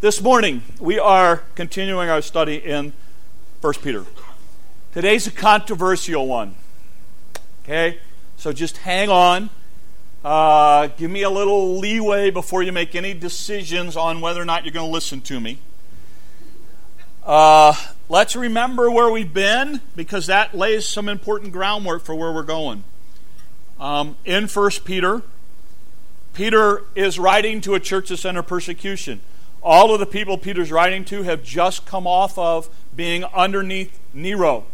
This morning, we are continuing our study in 1 Peter. Today's a controversial one. Okay? So just hang on. Uh, give me a little leeway before you make any decisions on whether or not you're going to listen to me. Uh, let's remember where we've been because that lays some important groundwork for where we're going. Um, in 1 Peter, Peter is writing to a church that's under persecution. All of the people Peter's writing to have just come off of being underneath Nero,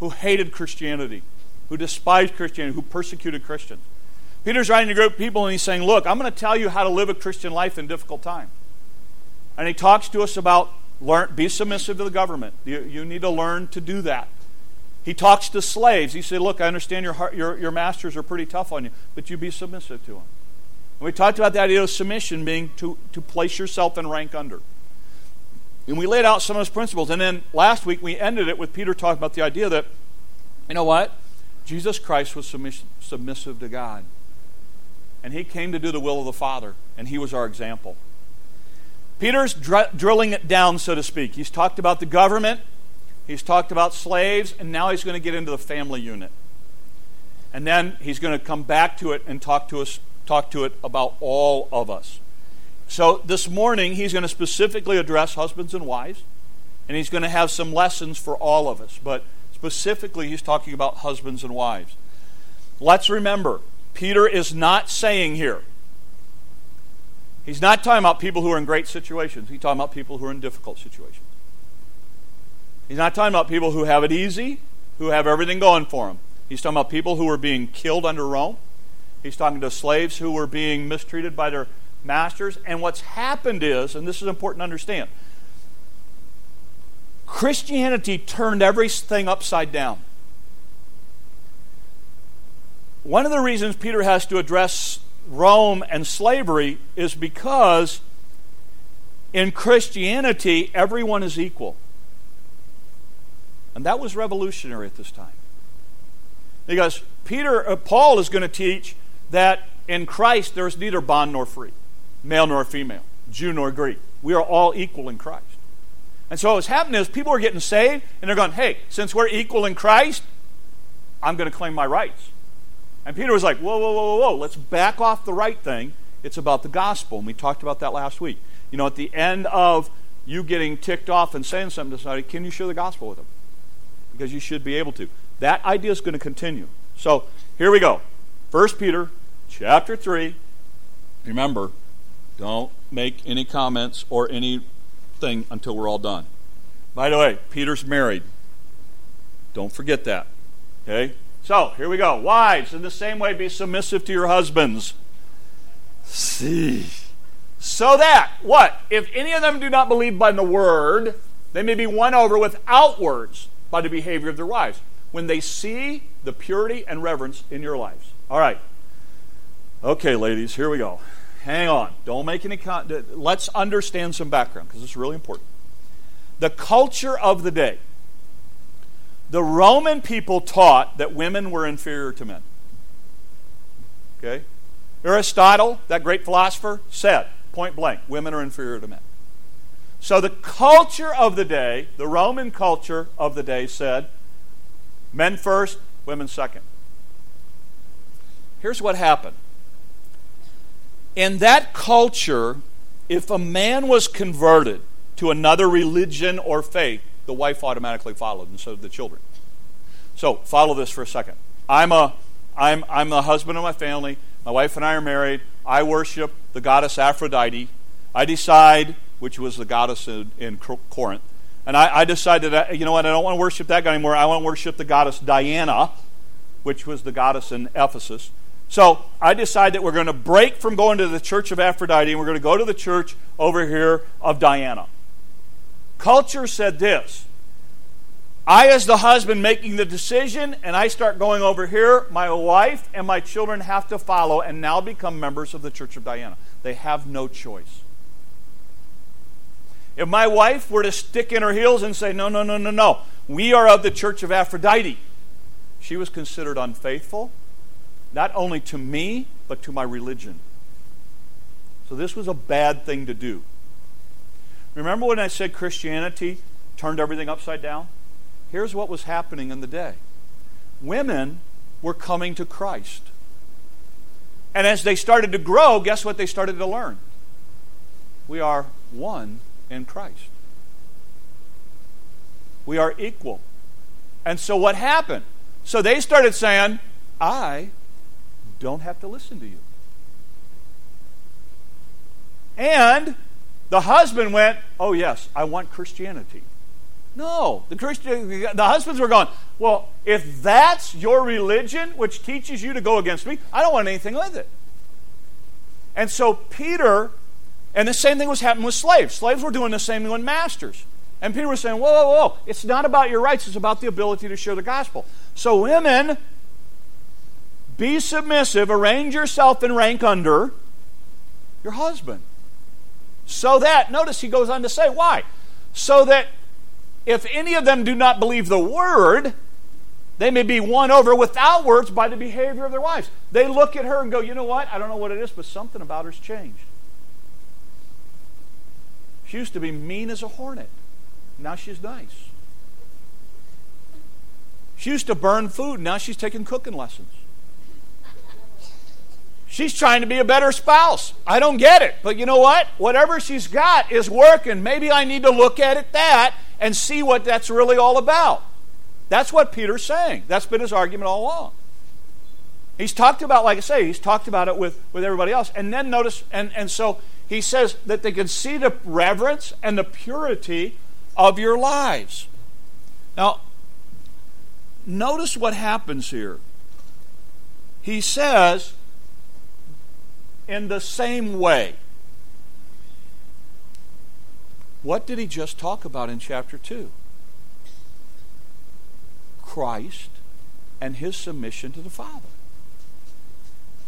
who hated Christianity, who despised Christianity, who persecuted Christians. Peter's writing to a group of people and he's saying, Look, I'm going to tell you how to live a Christian life in difficult times. And he talks to us about learn, be submissive to the government. You, you need to learn to do that. He talks to slaves. He said, Look, I understand your, your, your masters are pretty tough on you, but you be submissive to them. We talked about the idea of submission being to, to place yourself in rank under. And we laid out some of those principles. And then last week we ended it with Peter talking about the idea that, you know what? Jesus Christ was submissive to God. And he came to do the will of the Father, and he was our example. Peter's dr- drilling it down, so to speak. He's talked about the government, he's talked about slaves, and now he's going to get into the family unit. And then he's going to come back to it and talk to us talk to it about all of us. So this morning, he's going to specifically address husbands and wives, and he's going to have some lessons for all of us. But specifically, he's talking about husbands and wives. Let's remember, Peter is not saying here, he's not talking about people who are in great situations. He's talking about people who are in difficult situations. He's not talking about people who have it easy, who have everything going for them. He's talking about people who are being killed under Rome. He's talking to slaves who were being mistreated by their masters. And what's happened is, and this is important to understand, Christianity turned everything upside down. One of the reasons Peter has to address Rome and slavery is because in Christianity, everyone is equal. And that was revolutionary at this time. Because Peter, uh, Paul is going to teach that in Christ there is neither bond nor free, male nor female, Jew nor Greek. We are all equal in Christ. And so what's happening is people are getting saved and they're going, hey, since we're equal in Christ, I'm going to claim my rights. And Peter was like, whoa, whoa, whoa, whoa, whoa, let's back off the right thing. It's about the gospel. And we talked about that last week. You know, at the end of you getting ticked off and saying something to somebody, can you share the gospel with them? Because you should be able to. That idea is going to continue. So here we go. 1 Peter chapter 3. Remember, don't make any comments or anything until we're all done. By the way, Peter's married. Don't forget that. Okay? So, here we go. Wives, in the same way, be submissive to your husbands. See. So that, what? If any of them do not believe by the word, they may be won over without words by the behavior of their wives, when they see the purity and reverence in your lives. All right. Okay, ladies, here we go. Hang on. Don't make any. Con- Let's understand some background because it's really important. The culture of the day. The Roman people taught that women were inferior to men. Okay? Aristotle, that great philosopher, said point blank women are inferior to men. So the culture of the day, the Roman culture of the day said men first, women second. Here's what happened in that culture, if a man was converted to another religion or faith, the wife automatically followed, and so did the children. So follow this for a second. I'm a I'm I'm the husband of my family. My wife and I are married. I worship the goddess Aphrodite. I decide, which was the goddess in, in Corinth, and I, I decided that you know what I don't want to worship that guy anymore. I want to worship the goddess Diana, which was the goddess in Ephesus. So I decide that we're going to break from going to the church of Aphrodite and we're going to go to the church over here of Diana. Culture said this I, as the husband, making the decision, and I start going over here, my wife and my children have to follow and now become members of the church of Diana. They have no choice. If my wife were to stick in her heels and say, No, no, no, no, no, we are of the church of Aphrodite, she was considered unfaithful not only to me, but to my religion. So this was a bad thing to do. Remember when I said Christianity turned everything upside down? Here's what was happening in the day women were coming to Christ. And as they started to grow, guess what they started to learn? We are one in Christ. We are equal. And so what happened? So they started saying, I don't have to listen to you. And the husband went, Oh, yes, I want Christianity. No, the Christian, the husbands were going, Well, if that's your religion, which teaches you to go against me, I don't want anything with it. And so Peter, and the same thing was happening with slaves. Slaves were doing the same thing with masters. And Peter was saying, Whoa, whoa, whoa, it's not about your rights, it's about the ability to share the gospel. So, women, be submissive, arrange yourself in rank under your husband. So that, notice he goes on to say, why? So that if any of them do not believe the word, they may be won over without words by the behavior of their wives. They look at her and go, you know what? I don't know what it is, but something about her's changed. She used to be mean as a hornet. Now she's nice. She used to burn food. Now she's taking cooking lessons. She's trying to be a better spouse. I don't get it. But you know what? Whatever she's got is working. Maybe I need to look at it that and see what that's really all about. That's what Peter's saying. That's been his argument all along. He's talked about, like I say, he's talked about it with, with everybody else. And then notice, and, and so he says that they can see the reverence and the purity of your lives. Now, notice what happens here. He says, in the same way. What did he just talk about in chapter 2? Christ and his submission to the Father.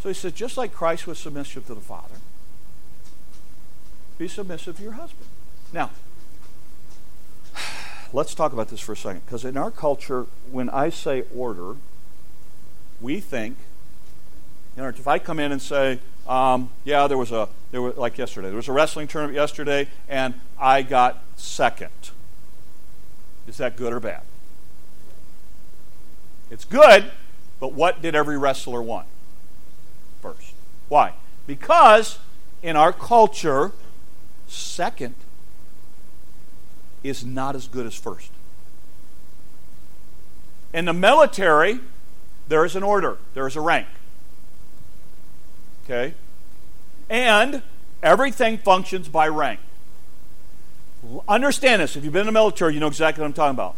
So he says, just like Christ was submissive to the Father, be submissive to your husband. Now, let's talk about this for a second, because in our culture, when I say order, we think, you know, if I come in and say, um, yeah, there was a there was like yesterday. There was a wrestling tournament yesterday, and I got second. Is that good or bad? It's good, but what did every wrestler want first? Why? Because in our culture, second is not as good as first. In the military, there is an order, there is a rank. Okay? And everything functions by rank. Understand this. If you've been in the military, you know exactly what I'm talking about.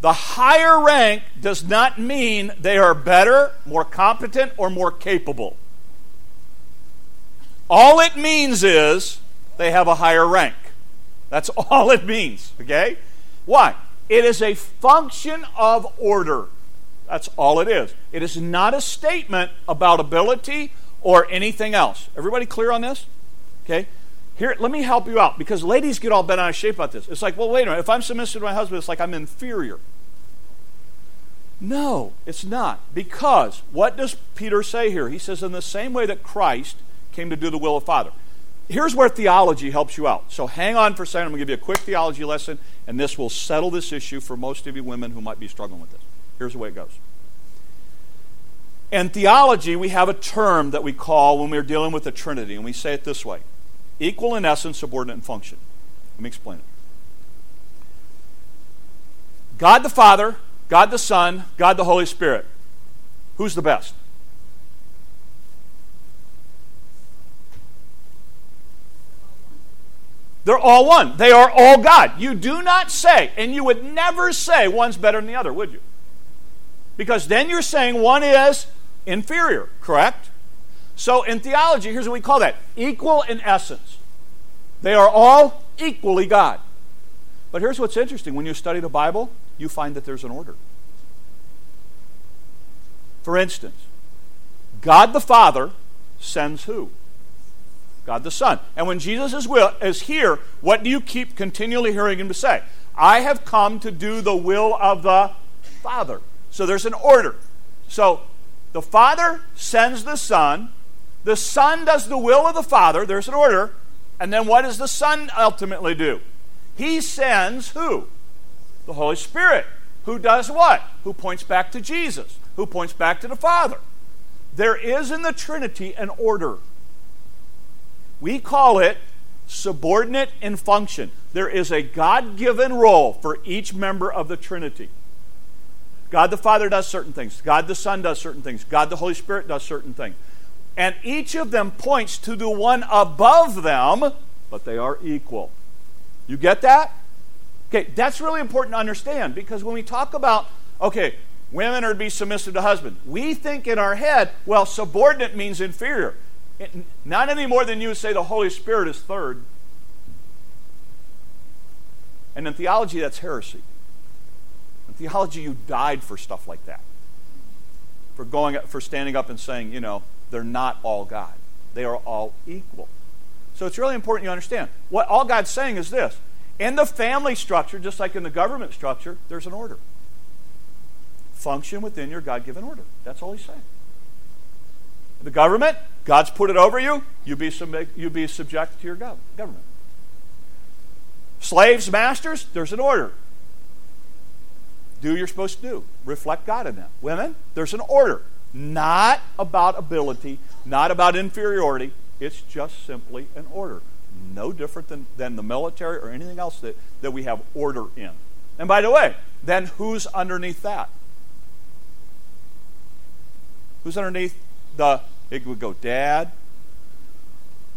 The higher rank does not mean they are better, more competent, or more capable. All it means is they have a higher rank. That's all it means, okay? Why? It is a function of order. That's all it is. It is not a statement about ability or anything else. Everybody clear on this? Okay? Here, let me help you out because ladies get all bent out of shape about this. It's like, well, wait a minute. If I'm submissive to my husband, it's like I'm inferior. No, it's not. Because what does Peter say here? He says, in the same way that Christ came to do the will of Father. Here's where theology helps you out. So hang on for a second. I'm going to give you a quick theology lesson, and this will settle this issue for most of you women who might be struggling with this. Here's the way it goes. In theology, we have a term that we call when we're dealing with the Trinity, and we say it this way equal in essence, subordinate in function. Let me explain it. God the Father, God the Son, God the Holy Spirit. Who's the best? They're all one. They are all God. You do not say, and you would never say one's better than the other, would you? Because then you're saying one is inferior, correct? So in theology, here's what we call that equal in essence. They are all equally God. But here's what's interesting when you study the Bible, you find that there's an order. For instance, God the Father sends who? God the Son. And when Jesus is, will, is here, what do you keep continually hearing him to say? I have come to do the will of the Father. So there's an order. So the Father sends the Son. The Son does the will of the Father. There's an order. And then what does the Son ultimately do? He sends who? The Holy Spirit. Who does what? Who points back to Jesus, who points back to the Father. There is in the Trinity an order. We call it subordinate in function. There is a God given role for each member of the Trinity. God the Father does certain things, God the Son does certain things, God the Holy Spirit does certain things. And each of them points to the one above them, but they are equal. You get that? Okay, that's really important to understand because when we talk about, okay, women are to be submissive to husband, we think in our head, well, subordinate means inferior. It, not any more than you would say the Holy Spirit is third. And in theology, that's heresy. In theology, you died for stuff like that. For going for standing up and saying, you know, they're not all God. They are all equal. So it's really important you understand. What all God's saying is this in the family structure, just like in the government structure, there's an order. Function within your God given order. That's all he's saying. The government, God's put it over you, you be, sub- you be subject to your gov- government. Slaves, masters, there's an order. Do you're supposed to do. Reflect God in them. Women, there's an order. Not about ability, not about inferiority. It's just simply an order no different than, than the military or anything else that, that we have order in. And by the way, then who's underneath that? Who's underneath the, it would go dad,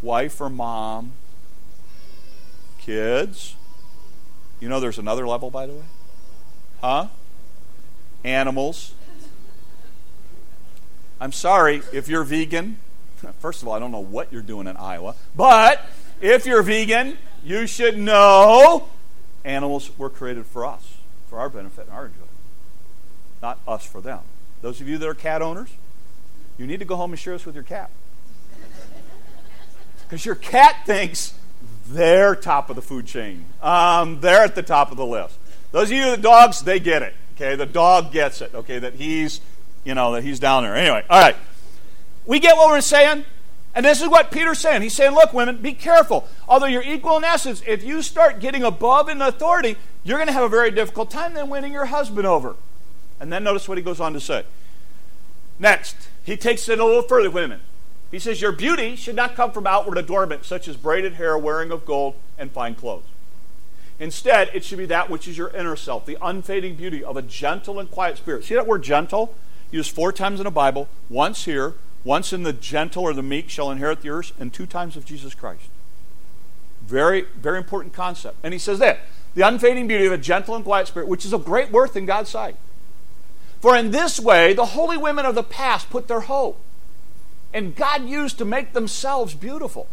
wife or mom, kids. You know there's another level, by the way? Huh? Animals. I'm sorry if you're vegan. First of all, I don't know what you're doing in Iowa, but if you're vegan, you should know animals were created for us, for our benefit and our enjoyment, not us for them. Those of you that are cat owners, you need to go home and share this with your cat. Because your cat thinks they're top of the food chain. Um, they're at the top of the list. Those of you that dogs, they get it. Okay, the dog gets it. Okay, that he's, you know, that he's down there. Anyway, all right. We get what we're saying. And this is what Peter's saying. He's saying, look, women, be careful. Although you're equal in essence, if you start getting above in authority, you're going to have a very difficult time then winning your husband over. And then notice what he goes on to say. Next, he takes it a little further, women. He says, Your beauty should not come from outward adornment, such as braided hair, wearing of gold, and fine clothes. Instead, it should be that which is your inner self, the unfading beauty of a gentle and quiet spirit. See that word gentle? Used four times in the Bible, once here, once in the gentle or the meek shall inherit the earth, and two times of Jesus Christ. Very, very important concept. And he says that the unfading beauty of a gentle and quiet spirit, which is of great worth in God's sight. For in this way, the holy women of the past put their hope, and God used to make themselves beautiful.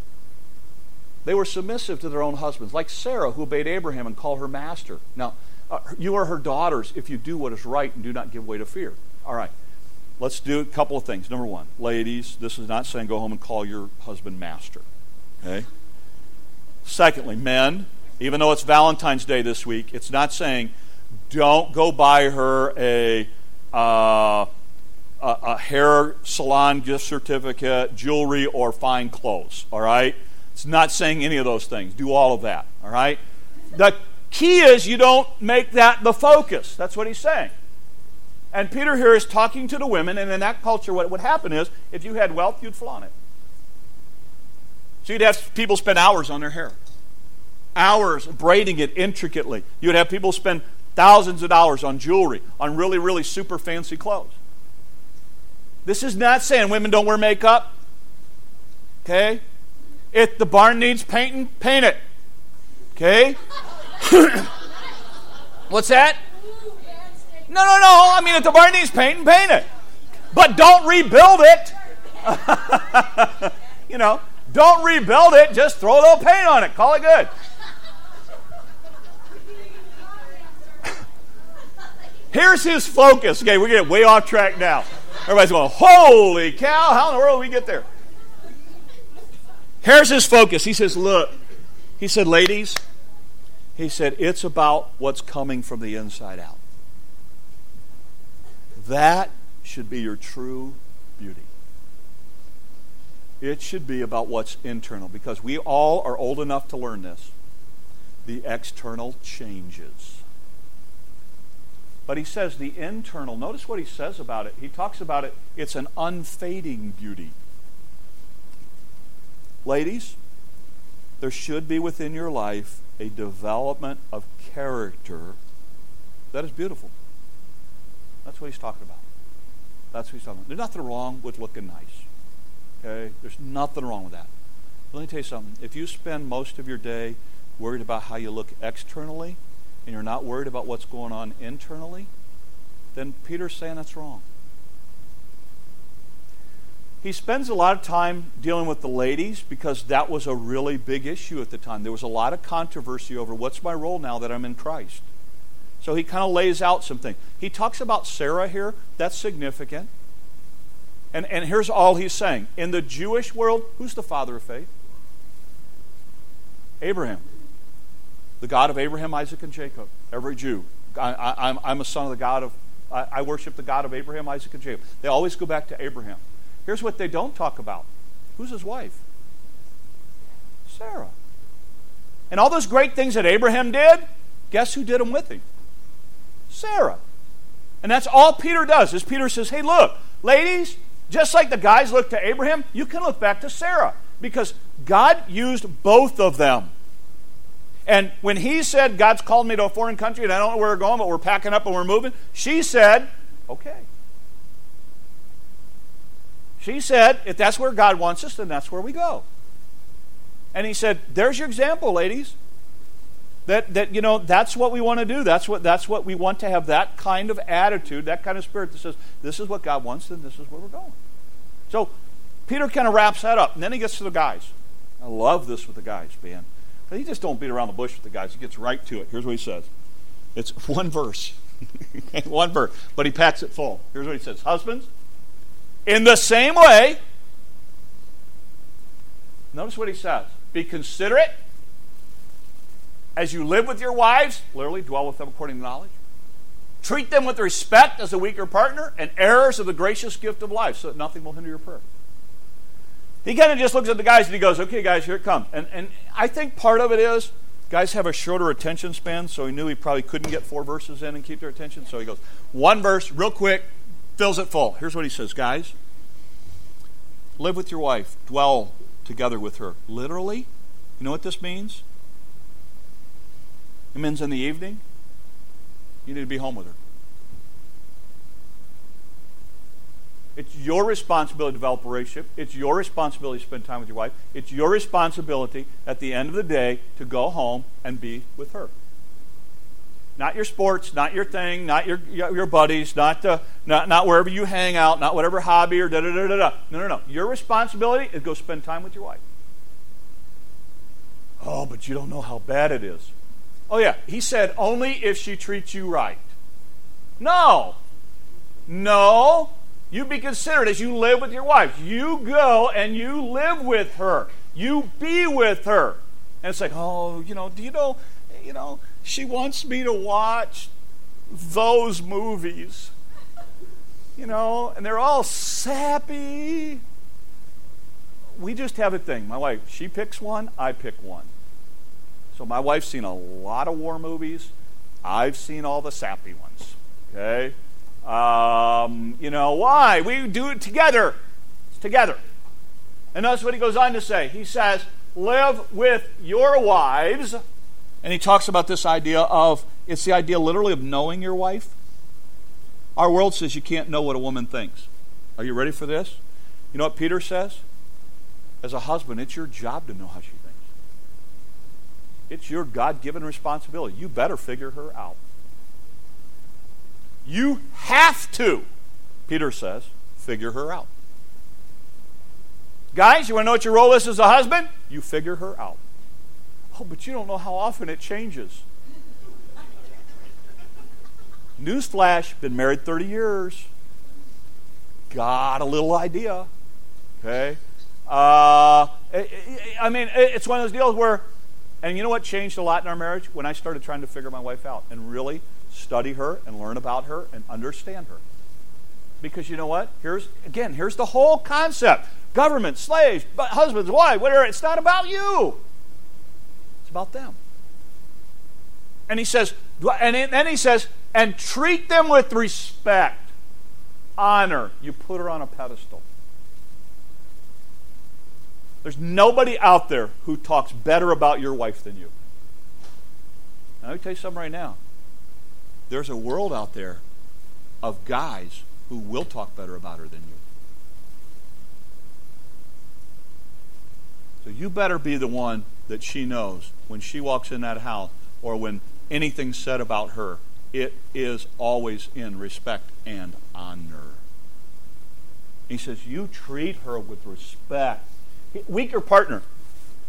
They were submissive to their own husbands, like Sarah, who obeyed Abraham and called her master. Now, uh, you are her daughters if you do what is right and do not give way to fear. All right let's do a couple of things. Number one, ladies, this is not saying go home and call your husband master. Okay? Secondly, men, even though it's Valentine's Day this week, it's not saying don't go buy her a, uh, a, a hair salon gift certificate, jewelry, or fine clothes. All right? It's not saying any of those things. Do all of that. All right? The key is you don't make that the focus. That's what he's saying. And Peter here is talking to the women, and in that culture, what would happen is if you had wealth, you'd flaunt it. So you'd have people spend hours on their hair, hours braiding it intricately. You'd have people spend thousands of dollars on jewelry, on really, really super fancy clothes. This is not saying women don't wear makeup. Okay? If the barn needs painting, paint it. Okay? What's that? No, no, no. I mean, if the barn needs painting, paint it. But don't rebuild it. you know, don't rebuild it. Just throw a little paint on it. Call it good. Here's his focus. Okay, we're getting way off track now. Everybody's going, holy cow, how in the world did we get there? Here's his focus. He says, look, he said, ladies, he said, it's about what's coming from the inside out. That should be your true beauty. It should be about what's internal because we all are old enough to learn this. The external changes. But he says the internal, notice what he says about it. He talks about it, it's an unfading beauty. Ladies, there should be within your life a development of character that is beautiful. That's what he's talking about. That's what he's talking about. There's nothing wrong with looking nice. Okay? There's nothing wrong with that. But let me tell you something. If you spend most of your day worried about how you look externally and you're not worried about what's going on internally, then Peter's saying that's wrong. He spends a lot of time dealing with the ladies because that was a really big issue at the time. There was a lot of controversy over what's my role now that I'm in Christ. So he kind of lays out some things. He talks about Sarah here. That's significant. And, and here's all he's saying. In the Jewish world, who's the father of faith? Abraham. The God of Abraham, Isaac, and Jacob. Every Jew. I, am I'm a son of the God of, I, I worship the God of Abraham, Isaac, and Jacob. They always go back to Abraham. Here's what they don't talk about who's his wife? Sarah. And all those great things that Abraham did, guess who did them with him? Sarah. And that's all Peter does. Is Peter says, "Hey, look, ladies, just like the guys look to Abraham, you can look back to Sarah because God used both of them. And when he said, God's called me to a foreign country and I don't know where we're going, but we're packing up and we're moving, she said, okay. She said, if that's where God wants us, then that's where we go. And he said, there's your example, ladies. That, that you know that's what we want to do. That's what that's what we want to have that kind of attitude that kind of spirit that says this is what god wants and this is where we're going. So peter kind of wraps that up and then he gets to the guys. I love this with the guys man. But he just don't beat around the bush with the guys. He gets right to it. Here's what he says. It's one verse. One verse. But he packs it full. Here's what he says. Husbands in the same way notice what he says be considerate as you live with your wives, literally dwell with them according to knowledge. Treat them with respect as a weaker partner and heirs of the gracious gift of life so that nothing will hinder your prayer. He kind of just looks at the guys and he goes, okay, guys, here it comes. And, and I think part of it is guys have a shorter attention span, so he knew he probably couldn't get four verses in and keep their attention. So he goes, one verse, real quick, fills it full. Here's what he says Guys, live with your wife, dwell together with her. Literally, you know what this means? It means in the evening, you need to be home with her. It's your responsibility to develop a relationship. It's your responsibility to spend time with your wife. It's your responsibility at the end of the day to go home and be with her. Not your sports, not your thing, not your, your buddies, not, the, not, not wherever you hang out, not whatever hobby or da da da da da. No, no, no. Your responsibility is go spend time with your wife. Oh, but you don't know how bad it is. Oh, yeah. He said, only if she treats you right. No. No. You be considerate as you live with your wife. You go and you live with her. You be with her. And it's like, oh, you know, do you know, you know, she wants me to watch those movies. You know, and they're all sappy. We just have a thing. My wife, she picks one, I pick one. So my wife's seen a lot of war movies. I've seen all the sappy ones. Okay? Um, you know, why? We do it together. It's together. And that's what he goes on to say. He says, live with your wives. And he talks about this idea of, it's the idea literally of knowing your wife. Our world says you can't know what a woman thinks. Are you ready for this? You know what Peter says? As a husband, it's your job to know how she thinks. It's your God given responsibility. You better figure her out. You have to, Peter says, figure her out. Guys, you want to know what your role is as a husband? You figure her out. Oh, but you don't know how often it changes. Newsflash, been married 30 years. Got a little idea. Okay? Uh, I mean, it's one of those deals where and you know what changed a lot in our marriage? When I started trying to figure my wife out and really study her and learn about her and understand her. Because you know what? Here's again, here's the whole concept. Government, slaves, but husbands, wives, whatever. It's not about you. About them. And he says, and then he says, and treat them with respect, honor. You put her on a pedestal. There's nobody out there who talks better about your wife than you. Let me tell you something right now. There's a world out there of guys who will talk better about her than you. So you better be the one that she knows when she walks in that house or when anything's said about her. It is always in respect and honor. He says, You treat her with respect. Weaker partner.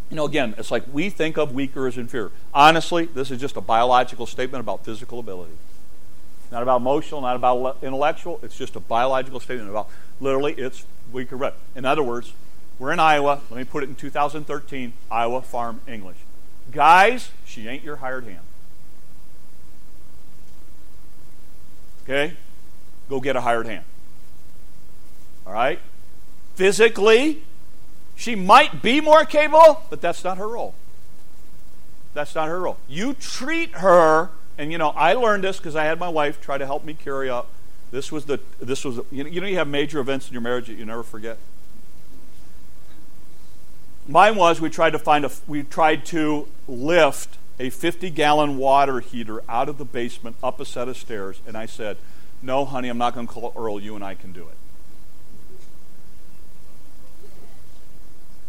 You know, again, it's like we think of weaker as inferior. Honestly, this is just a biological statement about physical ability. Not about emotional, not about intellectual. It's just a biological statement about literally it's weaker. In other words, we're in Iowa. Let me put it in 2013, Iowa Farm English. Guys, she ain't your hired hand. Okay? Go get a hired hand. All right? Physically, she might be more capable, but that's not her role. That's not her role. You treat her, and you know, I learned this because I had my wife try to help me carry up. This was the this was you know you know you have major events in your marriage that you never forget. Mine was we tried to find a we tried to lift a 50 gallon water heater out of the basement up a set of stairs, and I said, "No, honey, I'm not going to call Earl. You and I can do it."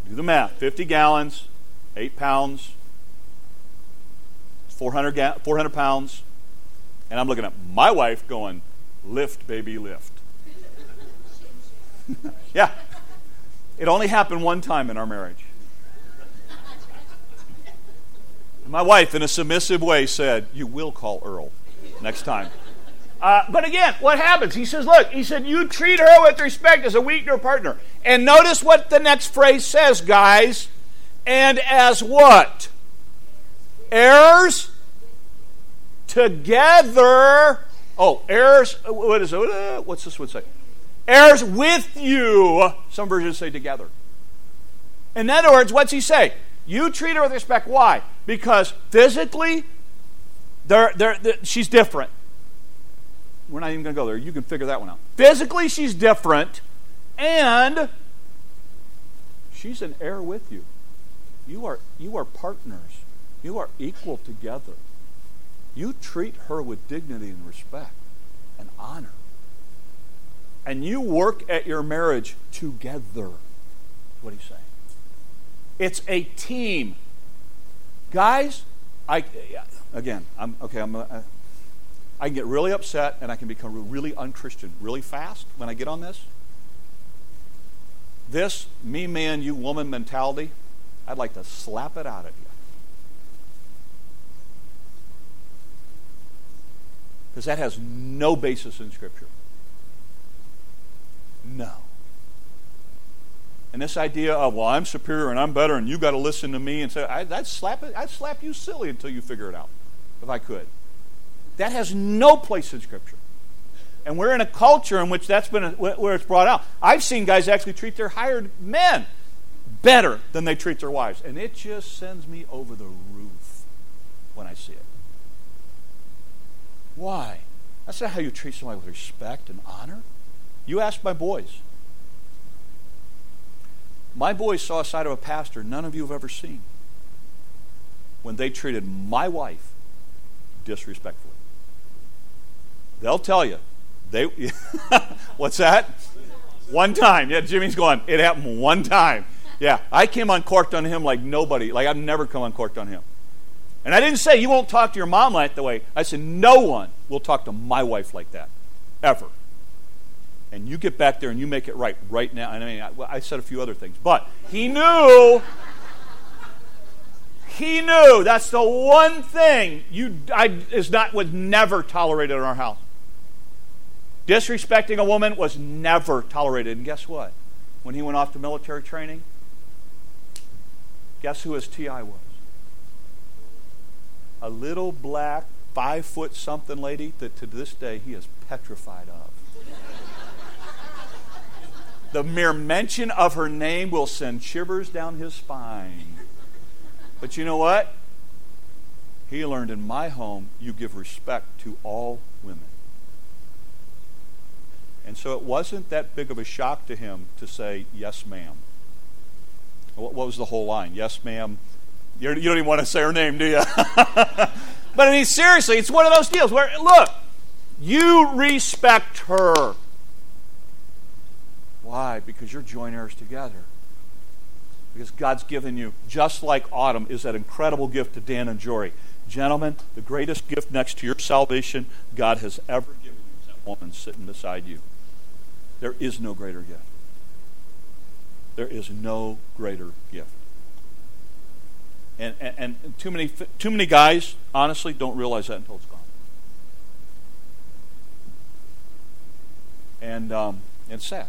Do the math 50 gallons, 8 pounds, 400, ga- 400 pounds. And I'm looking at my wife going, lift, baby, lift. yeah. It only happened one time in our marriage. My wife, in a submissive way, said, You will call Earl next time. Uh, but again, what happens? He says, Look, he said, You treat her with respect as a weaker partner. And notice what the next phrase says, guys. And as what? Heirs together. Oh, heirs. What is it? Uh, what's this one say? Heirs with you. Some versions say together. In other words, what's he say? You treat her with respect. Why? Because physically, they're, they're, they're, she's different. We're not even going to go there. You can figure that one out. Physically, she's different, and she's an heir with you. You are, you are partners. You are equal together. You treat her with dignity and respect and honor. And you work at your marriage together. What he's saying. It's a team. Guys, I again, I'm okay, I'm uh, I can get really upset and I can become really unchristian really fast when I get on this. This me man, you woman mentality, I'd like to slap it out of you. Because that has no basis in Scripture. No. And this idea of, well, I'm superior and I'm better and you got to listen to me and say, I'd slap it, I'd slap you silly until you figure it out, if I could. That has no place in Scripture. And we're in a culture in which that's been a, where it's brought out. I've seen guys actually treat their hired men better than they treat their wives. And it just sends me over the roof when I see it. Why? That's not how you treat somebody with respect and honor. You ask my boys. My boys saw a side of a pastor none of you have ever seen when they treated my wife disrespectfully. They'll tell you. They What's that? One time. Yeah, Jimmy's going, it happened one time. Yeah, I came uncorked on him like nobody. Like I've never come uncorked on him. And I didn't say you won't talk to your mom like that way. I said no one will talk to my wife like that. Ever. And you get back there and you make it right right now. And I mean, I, well, I said a few other things, but he knew he knew that's the one thing you I, is not was never tolerated in our house. Disrespecting a woman was never tolerated. And guess what? When he went off to military training, guess who his TI was? A little black, five foot something lady that to this day he is petrified of. The mere mention of her name will send shivers down his spine. But you know what? He learned in my home, you give respect to all women. And so it wasn't that big of a shock to him to say, yes, ma'am. What was the whole line? Yes, ma'am. You don't even want to say her name, do you? but I mean, seriously, it's one of those deals where, look, you respect her. Why? Because you're joint heirs together. Because God's given you, just like Autumn is that incredible gift to Dan and Jory. Gentlemen, the greatest gift next to your salvation God has ever given you is that woman sitting beside you. There is no greater gift. There is no greater gift. And, and, and too many too many guys, honestly, don't realize that until it's gone. And um, and it's sad.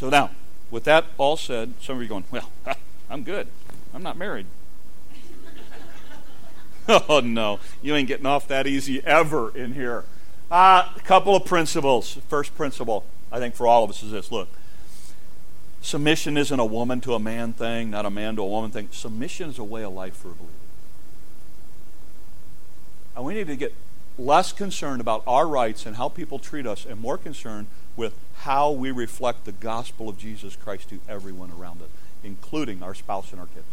So now, with that all said, some of you are going, well, I'm good. I'm not married. oh no, you ain't getting off that easy ever in here. Uh, a couple of principles. First principle, I think, for all of us is this: look, submission isn't a woman to a man thing, not a man to a woman thing. Submission is a way of life for a believer. And we need to get less concerned about our rights and how people treat us, and more concerned with how we reflect the gospel of Jesus Christ to everyone around us, including our spouse and our kids.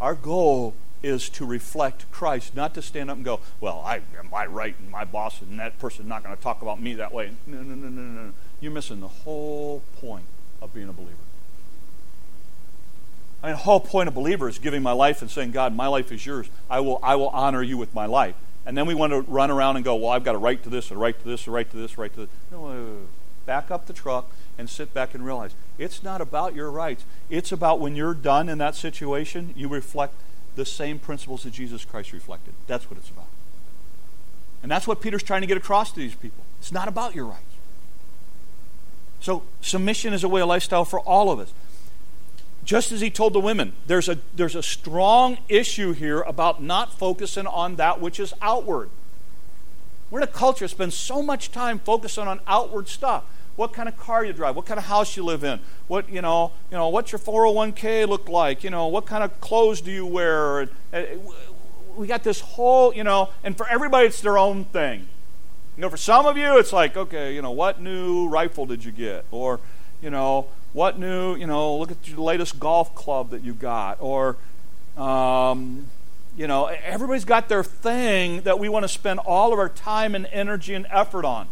Our goal is to reflect Christ, not to stand up and go, well, I am my right and my boss and that person's not going to talk about me that way. No, no, no, no, no. You're missing the whole point of being a believer. I mean, the whole point of believer is giving my life and saying, God, my life is yours. I will, I will honor you with my life. And then we want to run around and go, well, I've got a right to this, a right to this, a right to this, a right to this. No, wait, wait, wait. back up the truck and sit back and realize it's not about your rights. It's about when you're done in that situation, you reflect the same principles that Jesus Christ reflected. That's what it's about. And that's what Peter's trying to get across to these people. It's not about your rights. So submission is a way of lifestyle for all of us. Just as he told the women, there's a, there's a strong issue here about not focusing on that which is outward. We're in a culture that spends so much time focusing on outward stuff. What kind of car you drive, what kind of house you live in, what you know, you know, what's your 401k look like, you know, what kind of clothes do you wear? We got this whole, you know, and for everybody it's their own thing. You know, for some of you it's like, okay, you know, what new rifle did you get? Or, you know, what new, you know, look at the latest golf club that you got. Or, um, you know, everybody's got their thing that we want to spend all of our time and energy and effort on.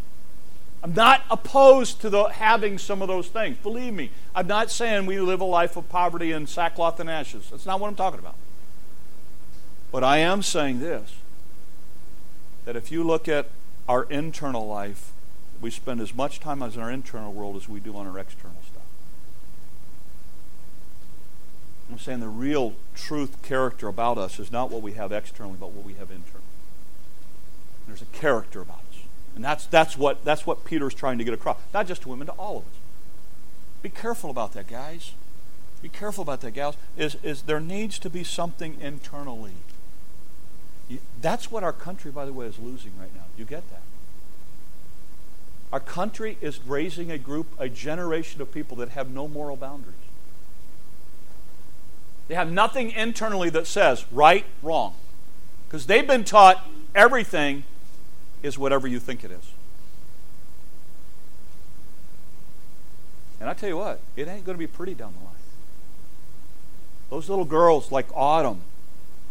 I'm not opposed to the, having some of those things. Believe me, I'm not saying we live a life of poverty and sackcloth and ashes. That's not what I'm talking about. But I am saying this that if you look at our internal life, we spend as much time as in our internal world as we do on our external stuff. I'm saying the real truth character about us is not what we have externally, but what we have internally. There's a character about us. And that's, that's, what, that's what Peter's trying to get across. Not just to women, to all of us. Be careful about that, guys. Be careful about that, gals. Is, is there needs to be something internally. That's what our country, by the way, is losing right now. You get that? Our country is raising a group, a generation of people that have no moral boundaries. They have nothing internally that says right, wrong. Because they've been taught everything is whatever you think it is. And I tell you what, it ain't going to be pretty down the line. Those little girls like Autumn,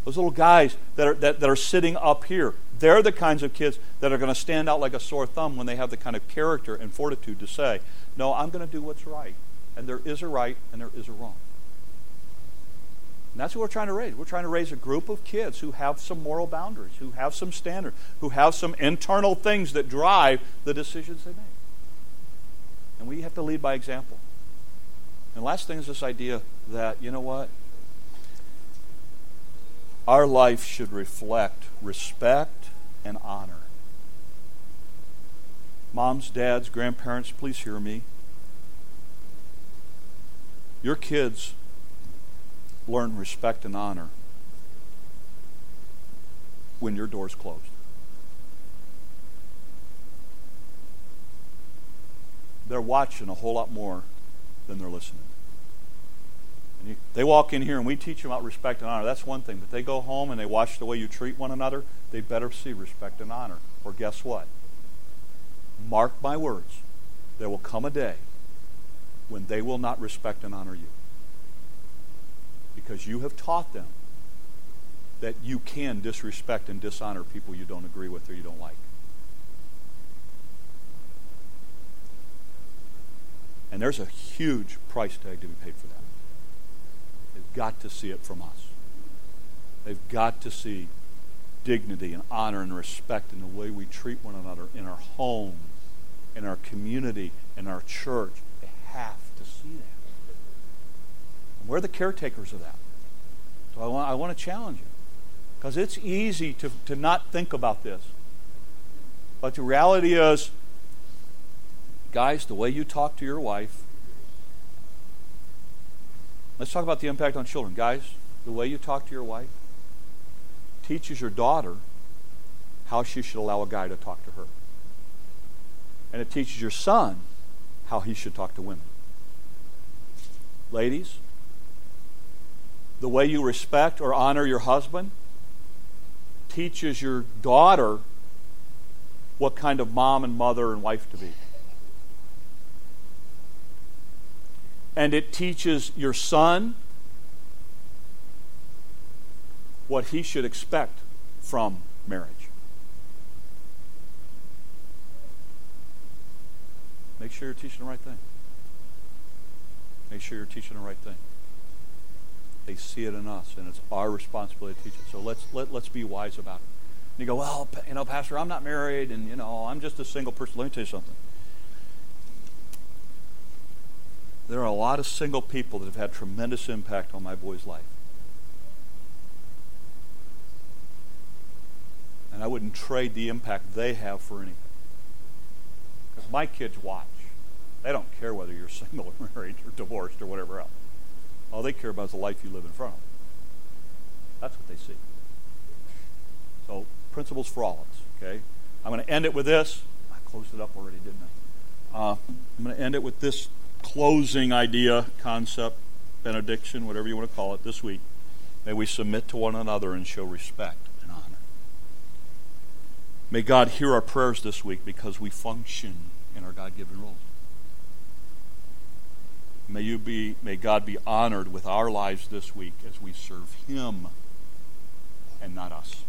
those little guys that are, that, that are sitting up here, they're the kinds of kids that are going to stand out like a sore thumb when they have the kind of character and fortitude to say, No, I'm going to do what's right. And there is a right and there is a wrong. And that's what we're trying to raise. We're trying to raise a group of kids who have some moral boundaries, who have some standards, who have some internal things that drive the decisions they make. And we have to lead by example. And last thing is this idea that, you know what? Our life should reflect respect and honor. Moms, dads, grandparents, please hear me. Your kids learn respect and honor when your door's closed. they're watching a whole lot more than they're listening. You, they walk in here and we teach them about respect and honor. That's one thing. But they go home and they watch the way you treat one another. They better see respect and honor. Or guess what? Mark my words. There will come a day when they will not respect and honor you. Because you have taught them that you can disrespect and dishonor people you don't agree with or you don't like. And there's a huge price tag to be paid for that. They've got to see it from us. They've got to see dignity and honor and respect in the way we treat one another in our home, in our community, in our church. They have to see that. We're the caretakers of that. So I want, I want to challenge you. Because it's easy to, to not think about this. But the reality is, guys, the way you talk to your wife, let's talk about the impact on children. Guys, the way you talk to your wife teaches your daughter how she should allow a guy to talk to her. And it teaches your son how he should talk to women. Ladies, the way you respect or honor your husband teaches your daughter what kind of mom and mother and wife to be. And it teaches your son what he should expect from marriage. Make sure you're teaching the right thing. Make sure you're teaching the right thing. They see it in us, and it's our responsibility to teach it. So let's let, let's be wise about it. And you go, well, you know, Pastor, I'm not married, and you know, I'm just a single person. Let me tell you something. There are a lot of single people that have had tremendous impact on my boy's life. And I wouldn't trade the impact they have for anything. Because my kids watch. They don't care whether you're single or married or divorced or whatever else. All they care about is the life you live in front of them. That's what they see. So, principles for all of us, okay? I'm going to end it with this. I closed it up already, didn't I? Uh, I'm going to end it with this closing idea, concept, benediction, whatever you want to call it, this week. May we submit to one another and show respect and honor. May God hear our prayers this week because we function in our God given roles. May you be may God be honored with our lives this week as we serve him and not us.